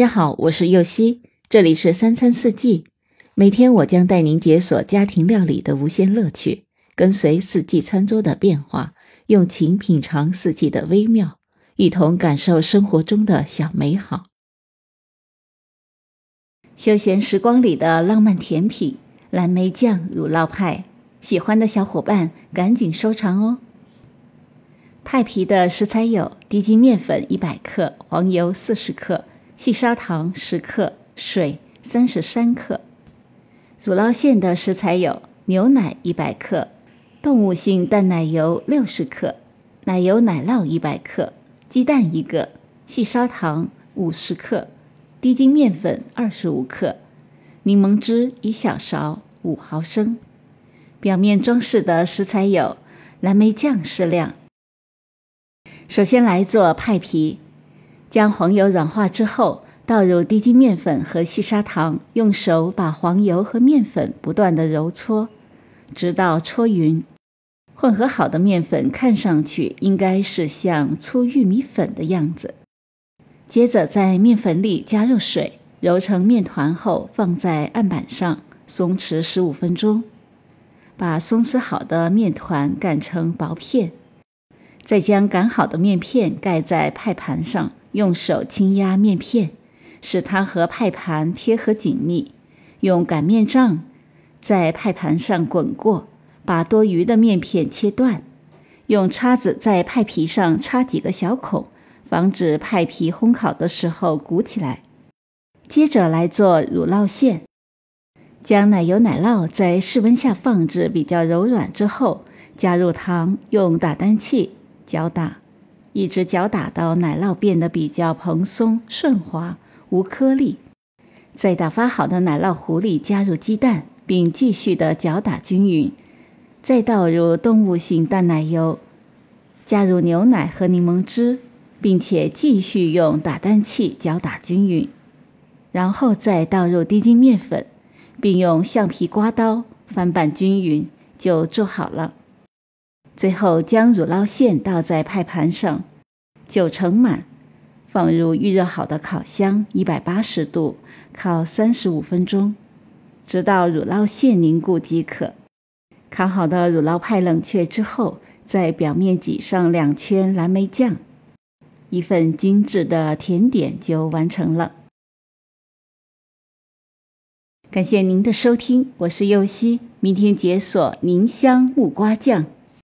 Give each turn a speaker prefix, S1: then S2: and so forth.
S1: 大家好，我是右希，这里是三餐四季。每天我将带您解锁家庭料理的无限乐趣，跟随四季餐桌的变化，用情品尝四季的微妙，一同感受生活中的小美好。休闲时光里的浪漫甜品——蓝莓酱乳酪派，喜欢的小伙伴赶紧收藏哦！派皮的食材有低筋面粉一百克、黄油四十克。细砂糖十克，水三十三克。乳酪馅的食材有牛奶一百克，动物性淡奶油六十克，奶油奶酪一百克，鸡蛋一个，细砂糖五十克，低筋面粉二十五克，柠檬汁一小勺五毫升。表面装饰的食材有蓝莓酱适量。首先来做派皮。将黄油软化之后，倒入低筋面粉和细砂糖，用手把黄油和面粉不断的揉搓，直到搓匀。混合好的面粉看上去应该是像粗玉米粉的样子。接着在面粉里加入水，揉成面团后放在案板上松弛十五分钟。把松弛好的面团擀成薄片，再将擀好的面片盖在派盘上。用手轻压面片，使它和派盘贴合紧密。用擀面杖在派盘上滚过，把多余的面片切断。用叉子在派皮上插几个小孔，防止派皮烘烤的时候鼓起来。接着来做乳酪馅，将奶油奶酪在室温下放置比较柔软之后，加入糖，用打蛋器搅打。一直搅打到奶酪变得比较蓬松顺滑无颗粒，在打发好的奶酪糊里加入鸡蛋，并继续的搅打均匀，再倒入动物性淡奶油，加入牛奶和柠檬汁，并且继续用打蛋器搅打均匀，然后再倒入低筋面粉，并用橡皮刮刀翻拌均匀，就做好了。最后将乳酪馅倒在派盘上，九成满，放入预热好的烤箱，一百八十度烤三十五分钟，直到乳酪馅凝固即可。烤好的乳酪派冷却之后，在表面挤上两圈蓝莓酱，一份精致的甜点就完成了。感谢您的收听，我是柚希，明天解锁宁香木瓜酱。